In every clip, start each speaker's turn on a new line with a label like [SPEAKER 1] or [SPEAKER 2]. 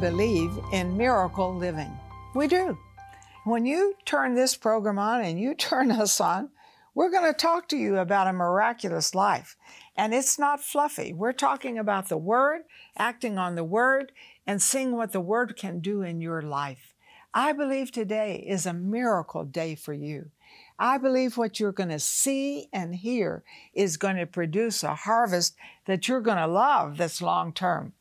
[SPEAKER 1] Believe in miracle living. We do. When you turn this program on and you turn us on, we're going to talk to you about a miraculous life. And it's not fluffy. We're talking about the Word, acting on the Word, and seeing what the Word can do in your life. I believe today is a miracle day for you. I believe what you're going to see and hear is going to produce a harvest that you're going to love that's long term.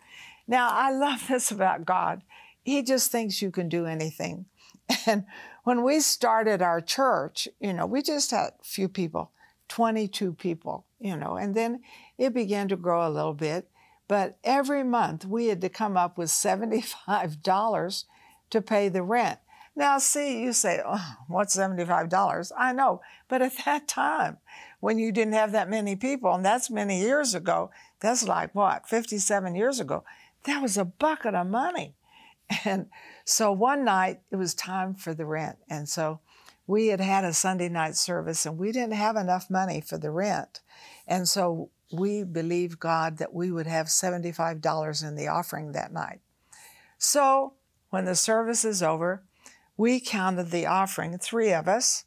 [SPEAKER 1] Now, I love this about God. He just thinks you can do anything. And when we started our church, you know, we just had a few people, 22 people, you know, and then it began to grow a little bit. But every month we had to come up with $75 to pay the rent. Now, see, you say, oh, what's $75? I know. But at that time, when you didn't have that many people, and that's many years ago, that's like what, 57 years ago, that was a bucket of money. And so one night it was time for the rent. And so we had had a Sunday night service and we didn't have enough money for the rent. And so we believed God that we would have $75 in the offering that night. So when the service is over, we counted the offering, three of us.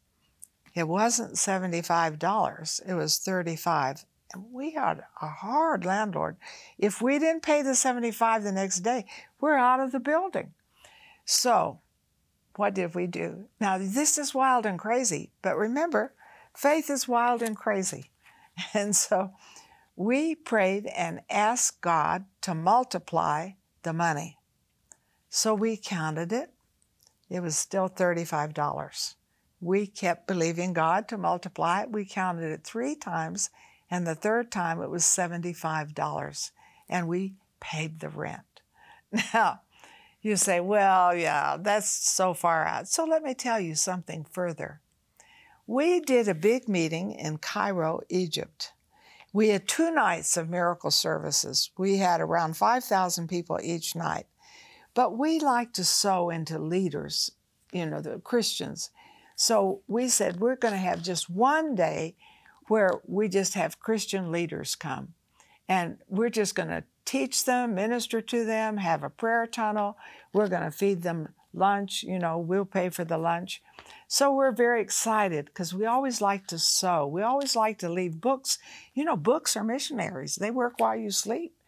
[SPEAKER 1] It wasn't $75, it was 35 and we had a hard landlord. If we didn't pay the 75 the next day, we're out of the building. So, what did we do? Now, this is wild and crazy, but remember, faith is wild and crazy. And so we prayed and asked God to multiply the money. So we counted it. It was still $35. We kept believing God to multiply it. We counted it three times and the third time it was $75, and we paid the rent. Now, you say, well, yeah, that's so far out. So let me tell you something further. We did a big meeting in Cairo, Egypt. We had two nights of miracle services. We had around 5,000 people each night. But we like to sow into leaders, you know, the Christians. So we said, we're going to have just one day where we just have Christian leaders come. And we're just going to teach them, minister to them, have a prayer tunnel. We're going to feed them lunch. You know, we'll pay for the lunch. So we're very excited because we always like to sow. We always like to leave books. You know, books are missionaries, they work while you sleep.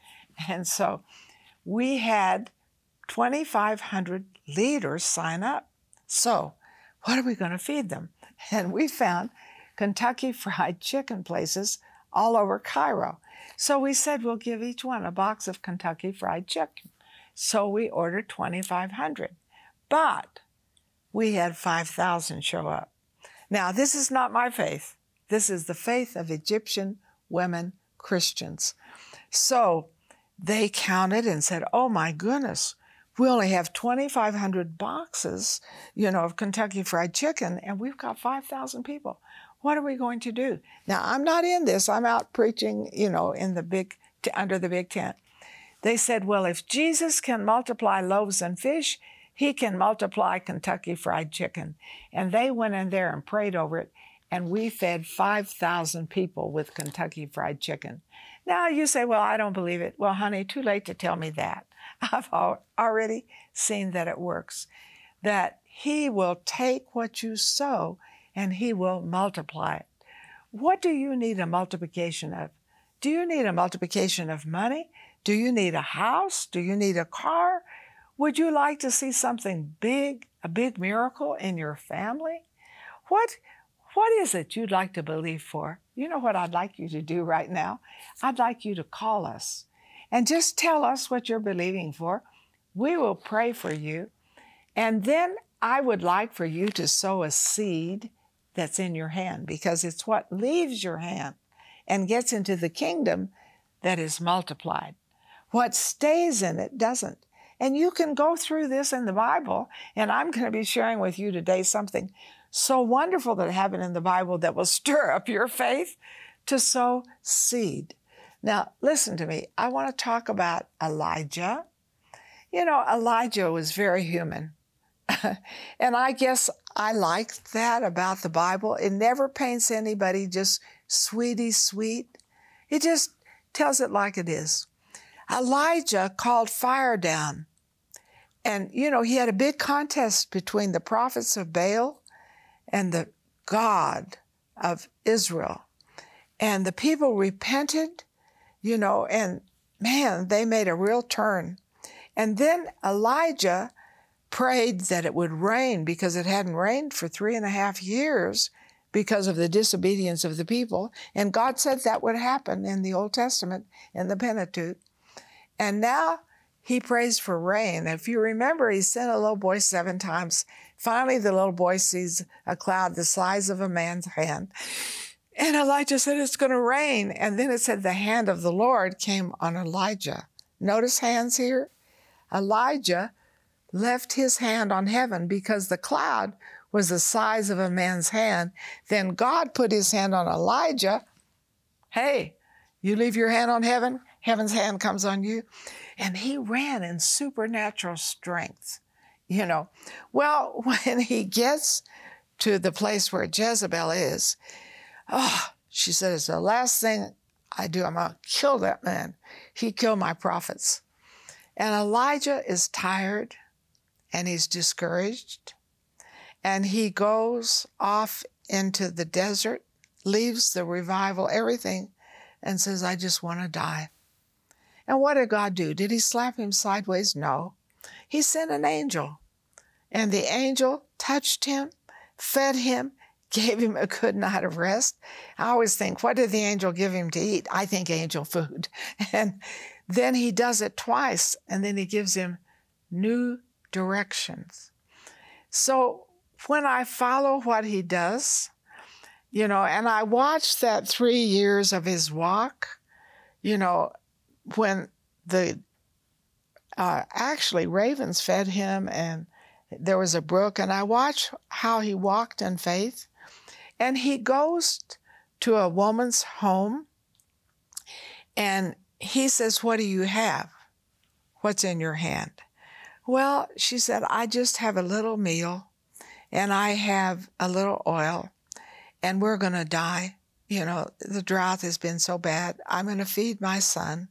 [SPEAKER 1] And so we had 2,500 leaders sign up. So, what are we going to feed them? And we found Kentucky Fried Chicken places all over Cairo. So we said we'll give each one a box of Kentucky Fried Chicken. So we ordered 2,500. But we had 5,000 show up. Now, this is not my faith. This is the faith of Egyptian women Christians. So they counted and said, oh my goodness, we only have 2,500 boxes, you know, of Kentucky Fried Chicken, and we've got 5,000 people. What are we going to do? Now, I'm not in this. I'm out preaching, you know, in the big, t- under the big tent. They said, well, if Jesus can multiply loaves and fish, he can multiply Kentucky Fried Chicken. And they went in there and prayed over it, and we fed 5,000 people with Kentucky Fried Chicken. Now you say, well, I don't believe it. Well, honey, too late to tell me that. I've already seen that it works. That he will take what you sow and He will multiply it. What do you need a multiplication of? Do you need a multiplication of money? Do you need a house? Do you need a car? Would you like to see something big, a big miracle in your family? What, what is it you'd like to believe for? You know what I'd like you to do right now? I'd like you to call us and just tell us what you're believing for. We will pray for you. And then I would like for you to sow a seed that's in your hand because it's what leaves your hand and gets into the kingdom that is multiplied. What stays in it doesn't. And you can go through this in the Bible, and I'm going to be sharing with you today something so wonderful that happened in the Bible that will stir up your faith to sow seed. Now, listen to me. I want to talk about Elijah. You know, Elijah was very human. and I guess I like that about the Bible. It never paints anybody just sweetie sweet. It just tells it like it is. Elijah called fire down. And, you know, he had a big contest between the prophets of Baal and the God of Israel. And the people repented, you know, and man, they made a real turn. And then Elijah prayed that it would rain because it hadn't rained for three and a half years because of the disobedience of the people. And God said that would happen in the Old Testament, in the Pentateuch. And now he prays for rain. If you remember, he sent a little boy seven times. Finally, the little boy sees a cloud the size of a man's hand. And Elijah said, It's going to rain. And then it said, The hand of the Lord came on Elijah. Notice hands here? Elijah left his hand on heaven because the cloud was the size of a man's hand. Then God put his hand on Elijah. Hey, you leave your hand on heaven, heaven's hand comes on you. And he ran in supernatural strength, you know. Well, when he gets to the place where Jezebel is, oh, she it's the last thing I do. I'm going to kill that man. He killed my prophets. And Elijah is tired and he's discouraged. And he goes off into the desert, leaves the revival, everything, and says, I just want to die. And what did God do? Did he slap him sideways? No. He sent an angel. And the angel touched him, fed him, gave him a good night of rest. I always think, what did the angel give him to eat? I think angel food. And then he does it twice, and then he gives him new directions. So when I follow what he does, you know, and I watched that three years of his walk, you know, when the uh, actually ravens fed him and there was a brook, and I watched how he walked in faith. And he goes to a woman's home and he says, What do you have? What's in your hand? Well, she said, I just have a little meal and I have a little oil and we're going to die. You know, the drought has been so bad. I'm going to feed my son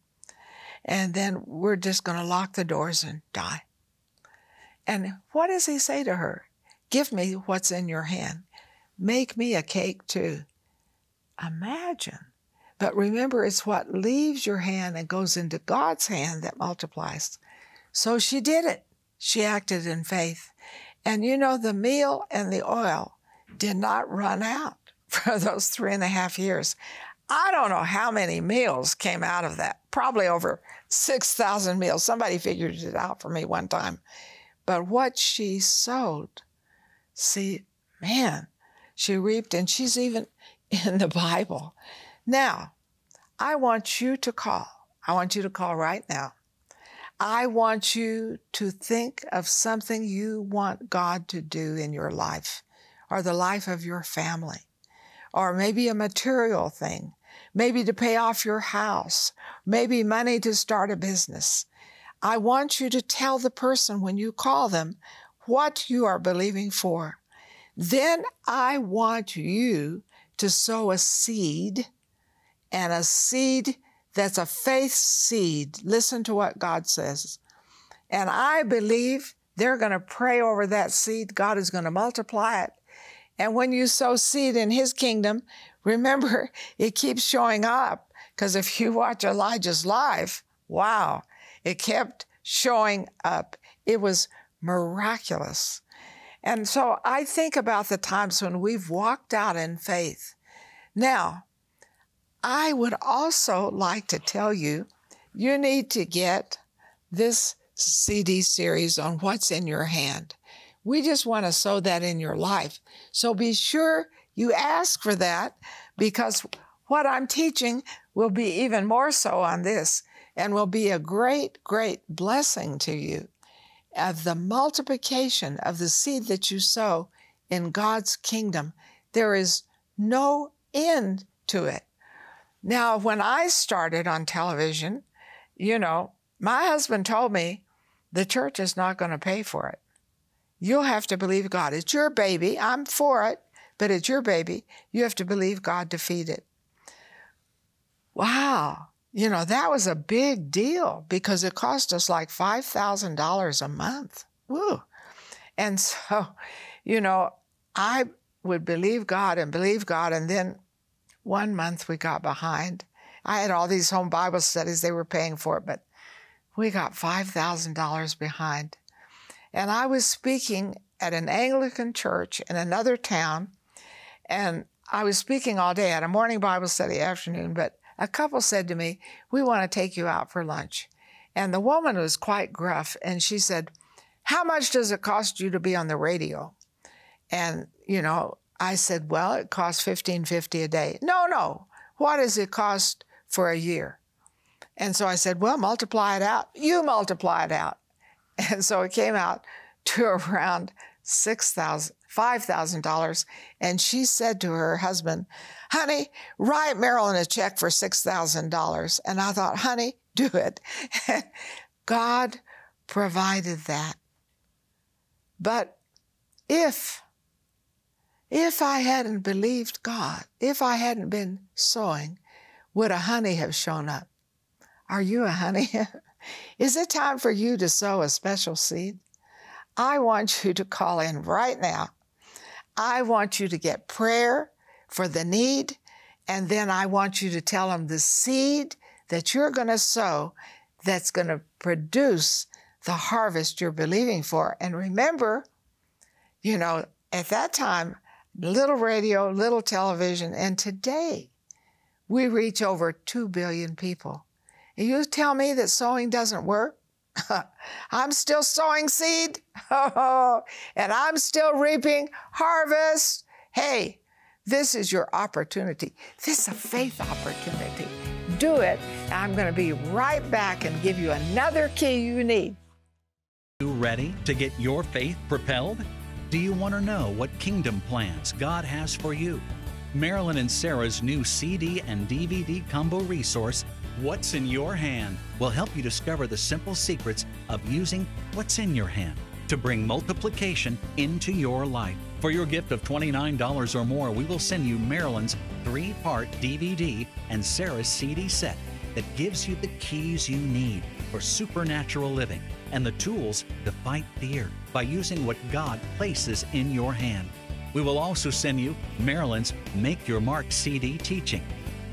[SPEAKER 1] and then we're just going to lock the doors and die. And what does he say to her? Give me what's in your hand. Make me a cake too. Imagine. But remember, it's what leaves your hand and goes into God's hand that multiplies. So she did it. She acted in faith. And you know, the meal and the oil did not run out for those three and a half years. I don't know how many meals came out of that. Probably over 6,000 meals. Somebody figured it out for me one time. But what she sowed, see, man, she reaped, and she's even in the Bible. Now, I want you to call. I want you to call right now. I want you to think of something you want God to do in your life or the life of your family, or maybe a material thing, maybe to pay off your house, maybe money to start a business. I want you to tell the person when you call them what you are believing for. Then I want you to sow a seed and a seed that's a faith seed. Listen to what God says. And I believe they're going to pray over that seed. God is going to multiply it. And when you sow seed in his kingdom, remember it keeps showing up. Because if you watch Elijah's life, wow, it kept showing up. It was miraculous. And so I think about the times when we've walked out in faith. Now, I would also like to tell you you need to get this CD series on what's in your hand. We just want to sow that in your life. So be sure you ask for that because what I'm teaching will be even more so on this and will be a great, great blessing to you of the multiplication of the seed that you sow in God's kingdom. There is no end to it. Now, when I started on television, you know, my husband told me the church is not going to pay for it. You'll have to believe God. It's your baby. I'm for it, but it's your baby. You have to believe God to feed it. Wow. you know, that was a big deal because it cost us like $5,000 a month. Woo. And so, you know, I would believe God and believe God. And then one month we got behind. I had all these home Bible studies, they were paying for it, but we got $5,000 behind. And I was speaking at an Anglican church in another town, and I was speaking all day at a morning Bible study afternoon, but a couple said to me, We want to take you out for lunch. And the woman was quite gruff, and she said, How much does it cost you to be on the radio? And, you know, I said, Well, it costs fifteen fifty a day. No, no. What does it cost for a year? And so I said, Well, multiply it out. You multiply it out. And so it came out to around six thousand $5,000. And she said to her husband, Honey, write Marilyn a check for $6,000. And I thought, Honey, do it. God provided that. But if, if I hadn't believed God, if I hadn't been sowing, would a honey have shown up? Are you a honey? Is it time for you to sow a special seed? I want you to call in right now I want you to get prayer for the need, and then I want you to tell them the seed that you're going to sow that's going to produce the harvest you're believing for. And remember, you know, at that time, little radio, little television, and today we reach over 2 billion people. You tell me that sowing doesn't work? I'm still sowing seed, and I'm still reaping harvest. Hey, this is your opportunity. This is a faith opportunity. Do it. I'm going to be right back and give you another key you need.
[SPEAKER 2] You ready to get your faith propelled? Do you want to know what kingdom plans God has for you? Marilyn and Sarah's new CD and DVD combo resource What's in Your Hand will help you discover the simple secrets of using what's in your hand to bring multiplication into your life. For your gift of $29 or more, we will send you Marilyn's three part DVD and Sarah's CD set that gives you the keys you need for supernatural living and the tools to fight fear by using what God places in your hand. We will also send you Marilyn's Make Your Mark CD teaching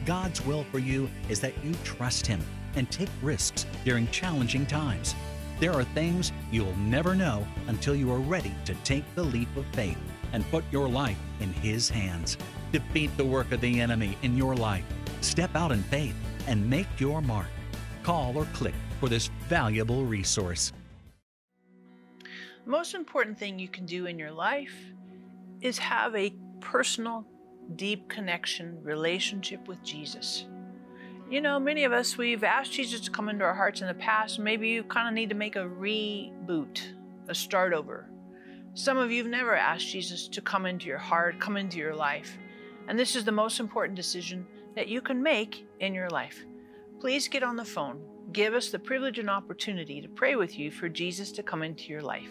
[SPEAKER 2] God's will for you is that you trust Him and take risks during challenging times. There are things you'll never know until you are ready to take the leap of faith and put your life in His hands. Defeat the work of the enemy in your life. Step out in faith and make your mark. Call or click for this valuable resource.
[SPEAKER 3] The most important thing you can do in your life is have a personal deep connection, relationship with Jesus. You know, many of us, we've asked Jesus to come into our hearts in the past. Maybe you kind of need to make a reboot, a start over. Some of you have never asked Jesus to come into your heart, come into your life. And this is the most important decision that you can make in your life. Please get on the phone. Give us the privilege and opportunity to pray with you for Jesus to come into your life.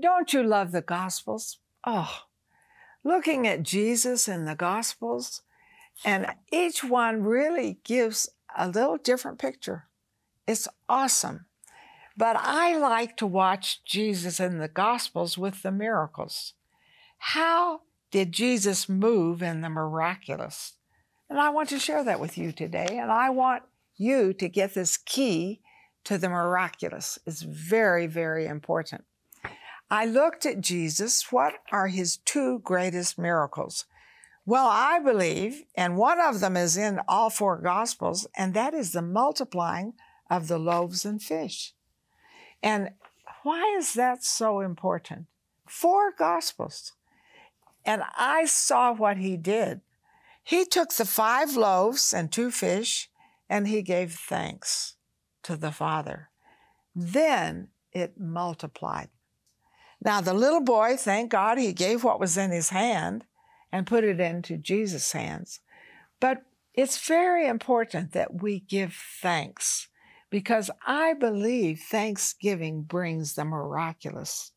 [SPEAKER 1] Don't you love the Gospels? Oh, looking at Jesus in the Gospels, and each one really gives a little different picture. It's awesome. But I like to watch Jesus in the Gospels with the miracles. How did Jesus move in the miraculous? And I want to share that with you today. And I want you to get this key to the miraculous. It's very, very important. I looked at Jesus. What are his two greatest miracles? Well, I believe, and one of them is in all four Gospels, and that is the multiplying of the loaves and fish. And why is that so important? Four Gospels. And I saw what he did. He took the five loaves and two fish and he gave thanks to the Father. Then it multiplied. Now, the little boy, thank God, he gave what was in his hand and put it into Jesus' hands. But it's very important that we give thanks because I believe thanksgiving brings the miraculous.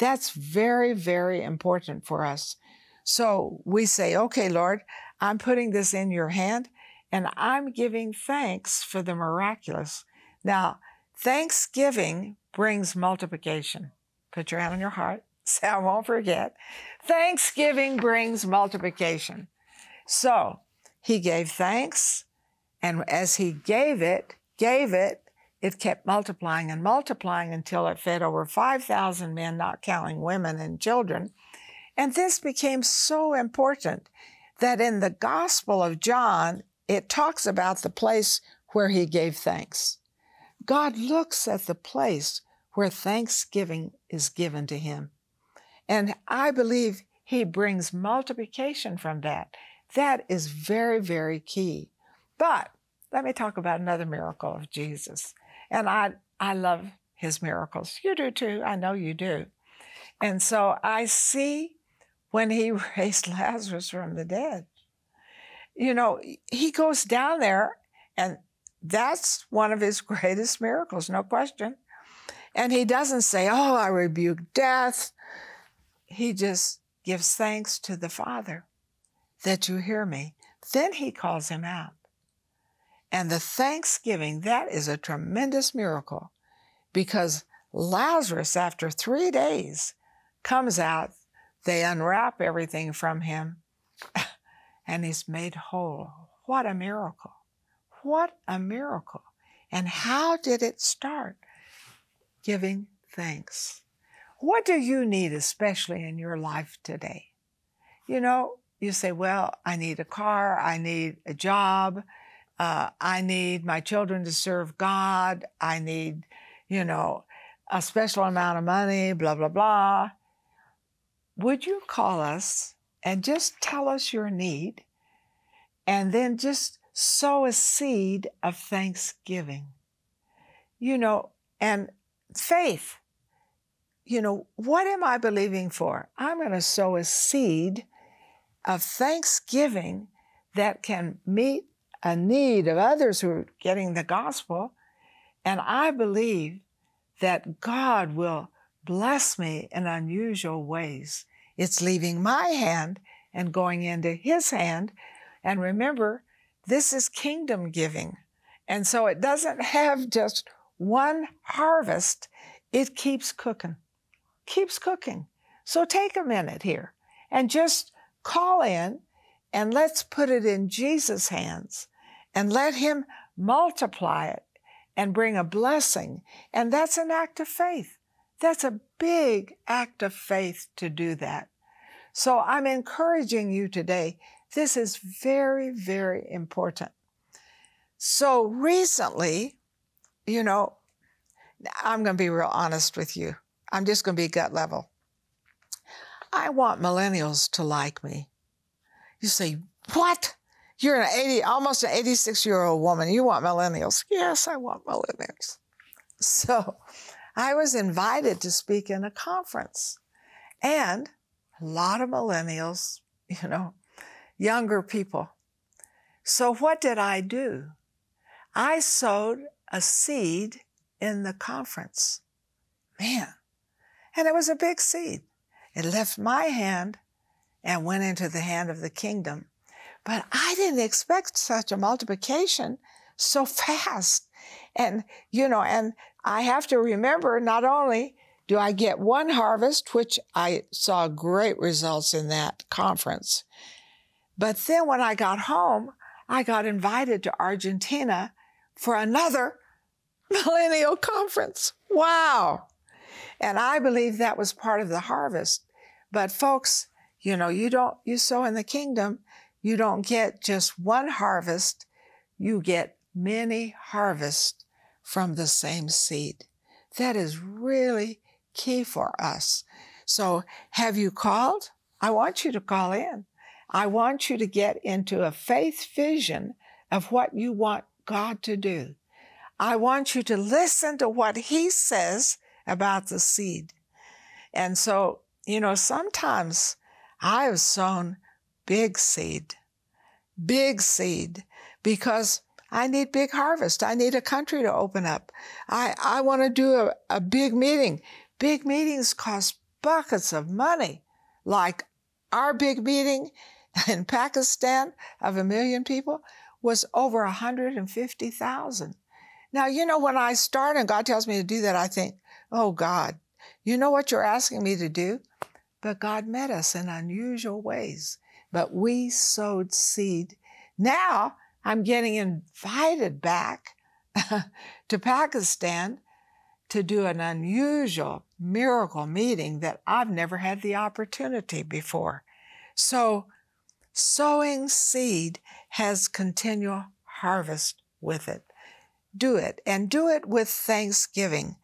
[SPEAKER 1] That's very, very important for us. So we say, okay, Lord, I'm putting this in your hand and I'm giving thanks for the miraculous. Now, thanksgiving brings multiplication. Put your hand on your heart. Say, I won't forget. Thanksgiving brings multiplication. So he gave thanks, and as he gave it, gave it, it kept multiplying and multiplying until it fed over 5,000 men, not counting women and children. And this became so important that in the Gospel of John, it talks about the place where he gave thanks. God looks at the place where thanksgiving is given to him. And I believe he brings multiplication from that. That is very, very key. But let me talk about another miracle of Jesus. And I, I love his miracles. You do too. I know you do. And so I see when he raised Lazarus from the dead. You know, he goes down there, and that's one of his greatest miracles, no question. And he doesn't say, Oh, I rebuke death. He just gives thanks to the Father that you hear me. Then he calls him out. And the thanksgiving, that is a tremendous miracle because Lazarus, after three days, comes out. They unwrap everything from him and he's made whole. What a miracle! What a miracle. And how did it start? Giving thanks. What do you need, especially in your life today? You know, you say, Well, I need a car, I need a job, uh, I need my children to serve God. I need, you know, a special amount of money, blah, blah, blah. Would you call us and just tell us your need and then just sow a seed of thanksgiving? You know, and faith. You know, what am I believing for? I'm going to sow a seed of thanksgiving that can meet a need of others who are getting the gospel. And I believe that God will bless me in unusual ways. It's leaving my hand and going into His hand. And remember, this is kingdom giving. And so it doesn't have just one harvest, it keeps cooking, keeps cooking. So take a minute here and just call in and let's put it in Jesus' hands and let Him multiply it and bring a blessing. And that's an act of faith. That's a big act of faith to do that. So I'm encouraging you today. This is very, very important. So recently, you know, I'm going to be real honest with you. I'm just going to be gut level. I want millennials to like me. You say, what? You're an 80, almost an 86 year old woman. You want millennials. Yes, I want millennials. So I was invited to speak in a conference and a lot of millennials, you know, younger people. So what did I do? I sowed a seed in the conference. Man. And it was a big seed. It left my hand and went into the hand of the kingdom. But I didn't expect such a multiplication so fast. And, you know, and I have to remember not only do I get one harvest, which I saw great results in that conference, but then when I got home, I got invited to Argentina for another millennial conference. Wow. And I believe that was part of the harvest. But folks, you know, you don't, you sow in the kingdom, you don't get just one harvest, you get many harvests from the same seed. That is really key for us. So have you called? I want you to call in. I want you to get into a faith vision of what you want God to do. I want you to listen to what He says about the seed. And so, you know, sometimes I have sown big seed, big seed, because I need big harvest. I need a country to open up. I, I want to do a, a big meeting. Big meetings cost buckets of money, like our big meeting in Pakistan of a million people was over 150,000. Now, you know, when I start and God tells me to do that, I think, oh, God, you know what you're asking me to do? But God met us in unusual ways. But we sowed seed. Now I'm getting invited back to Pakistan to do an unusual miracle meeting that I've never had the opportunity before. So, sowing seed has continual harvest with it. Do it and do it with thanksgiving.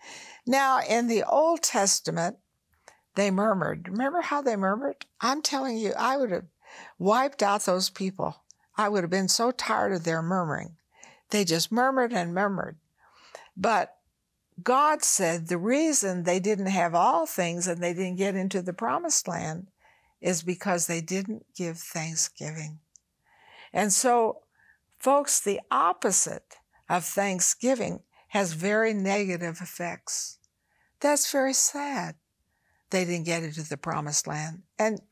[SPEAKER 1] Now, in the Old Testament, they murmured. Remember how they murmured? I'm telling you, I would have wiped out those people. I would have been so tired of their murmuring. They just murmured and murmured. But God said the reason they didn't have all things and they didn't get into the promised land is because they didn't give thanksgiving. And so, folks, the opposite of thanksgiving has very negative effects. That's very sad. They didn't get into the promised land. And,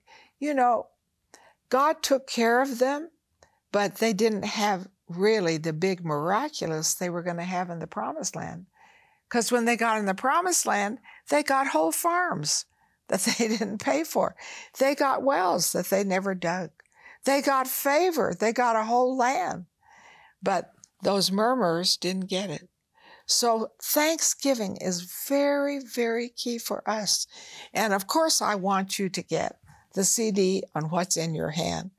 [SPEAKER 1] you know, God took care of them, but they didn't have really the big miraculous they were going to have in the promised land. Because when they got in the promised land, they got whole farms that they didn't pay for. They got wells that they never dug. They got favor. They got a whole land. But those murmurers didn't get it. So Thanksgiving is very, very key for us. And of course, I want you to get the CD on what's in your hand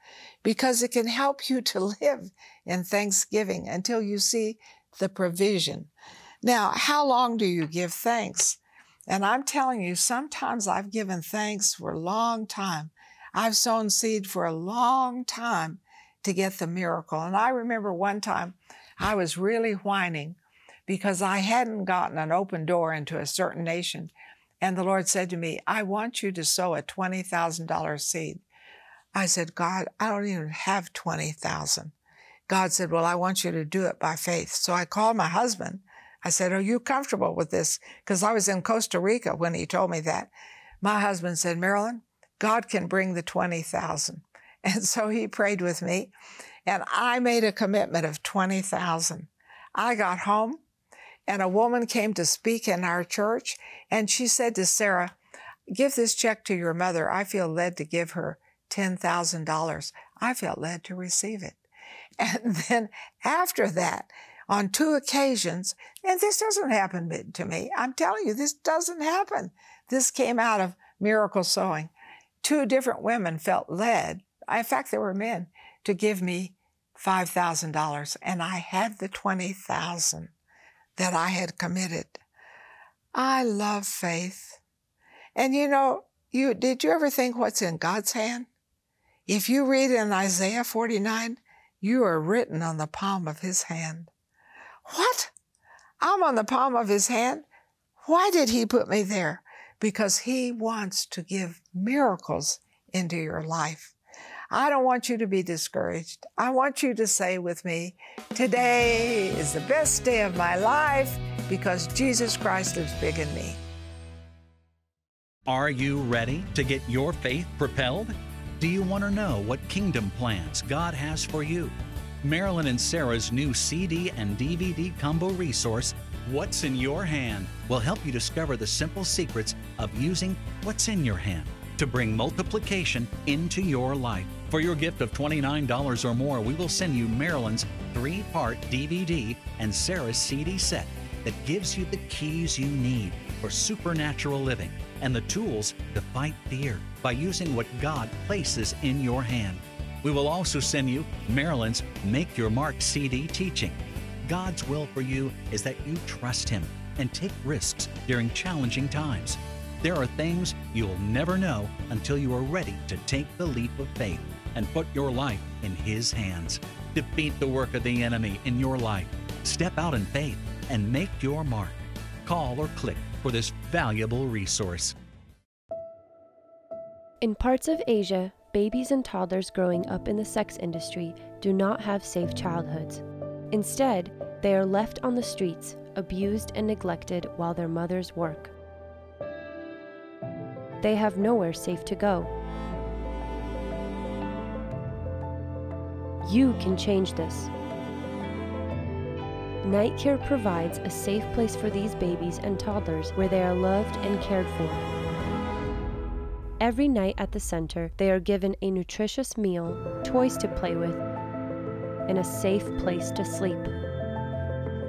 [SPEAKER 1] because it can help you to live in Thanksgiving until you see the provision. Now, how long do you give thanks? And I'm telling you, sometimes I've given thanks for a long time. I've sown seed for a long time to get the miracle. And I remember one time I was really whining because I hadn't gotten an open door into a certain nation. And the Lord said to me, I want you to sow a $20,000 seed. I said, God, I don't even have 20,000. God said, Well, I want you to do it by faith. So I called my husband I said, Are you comfortable with this? Because I was in Costa Rica when he told me that. My husband said, Marilyn, God can bring the 20,000. And so he prayed with me, and I made a commitment of 20,000. I got home, and a woman came to speak in our church, and she said to Sarah, Give this check to your mother. I feel led to give her $10,000. I felt led to receive it. And then after that, on two occasions, and this doesn't happen to me. I'm telling you, this doesn't happen. This came out of miracle sowing. Two different women felt led, in fact, there were men, to give me $5,000, and I had the 20,000 that I had committed. I love faith. And you know, you did you ever think what's in God's hand? If you read in Isaiah 49, you are written on the palm of his hand. What? I'm on the palm of his hand. Why did he put me there? Because he wants to give miracles into your life. I don't want you to be discouraged. I want you to say with me, Today is the best day of my life because Jesus Christ lives big in me.
[SPEAKER 2] Are you ready to get your faith propelled? Do you want to know what kingdom plans God has for you? Marilyn and Sarah's new CD and DVD combo resource, What's in Your Hand, will help you discover the simple secrets of using what's in your hand to bring multiplication into your life. For your gift of $29 or more, we will send you Marilyn's three part DVD and Sarah's CD set that gives you the keys you need for supernatural living and the tools to fight fear by using what God places in your hand. We will also send you Marilyn's Make Your Mark CD teaching. God's will for you is that you trust Him and take risks during challenging times. There are things you'll never know until you are ready to take the leap of faith. and put your life in His hands. Defeat the work of the enemy in your life. Step out in faith and make your mark. Call or click for this valuable resource.
[SPEAKER 4] In parts of Asia, babies and toddlers growing up in the sex industry do not have safe childhoods. Instead, they are left on the streets, abused and neglected while their mothers work. They have nowhere safe to go. You can change this. Night Care provides a safe place for these babies and toddlers where they are loved and cared for. Every night at the center, they are given a nutritious meal, toys to play with, and a safe place to sleep.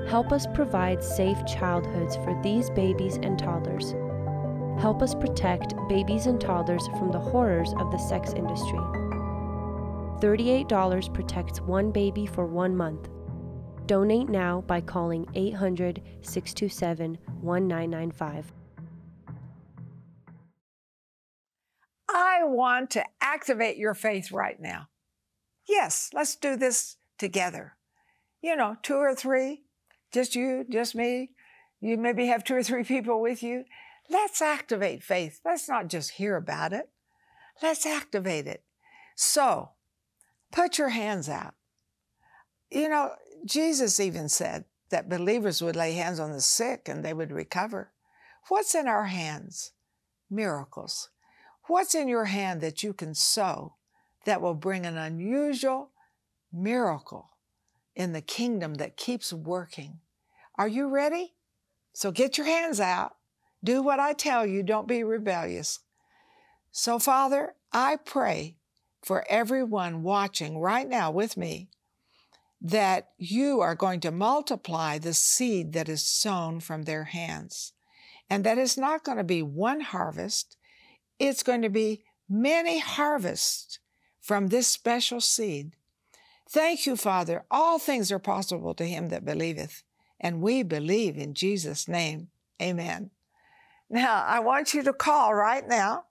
[SPEAKER 4] Help us provide safe childhoods for these babies and toddlers. Help us protect babies and toddlers from the horrors of the sex industry. $38 protects one baby for one month. Donate now by calling 800 627 1995.
[SPEAKER 1] I want to activate your faith right now. Yes, let's do this together. You know, two or three, just you, just me. You maybe have two or three people with you. Let's activate faith. Let's not just hear about it. Let's activate it. So, put your hands out. You know, Jesus even said that believers would lay hands on the sick and they would recover. What's in our hands? Miracles. What's in your hand that you can sow that will bring an unusual miracle in the kingdom that keeps working? Are you ready? So get your hands out. Do what I tell you. Don't be rebellious. So, Father, I pray for everyone watching right now with me that you are going to multiply the seed that is sown from their hands. And that it's not going to be one harvest, it's going to be many harvests from this special seed. Thank you, Father. All things are possible to him that believeth, and we believe in Jesus' name. Amen. Now, I want you to call right now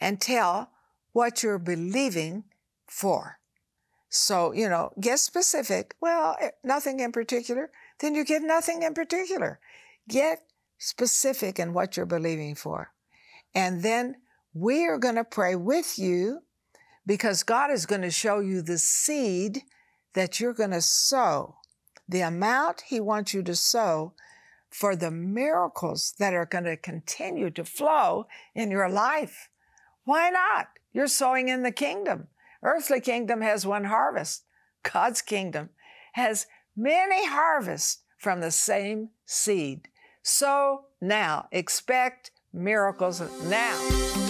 [SPEAKER 1] and tell what you're believing for. So, you know, get specific. Well, eh, nothing in particular. Then you get nothing in particular. Get specific in what you're believing for. And then we are going to pray with you because God is going to show you the seed that you're going to sow, the amount He wants you to sow for the miracles that are going to continue to flow in your life. Why not? You're sowing in the kingdom. Earthly kingdom has one harvest. God's kingdom has many harvests from the same seed. So now expect miracles now.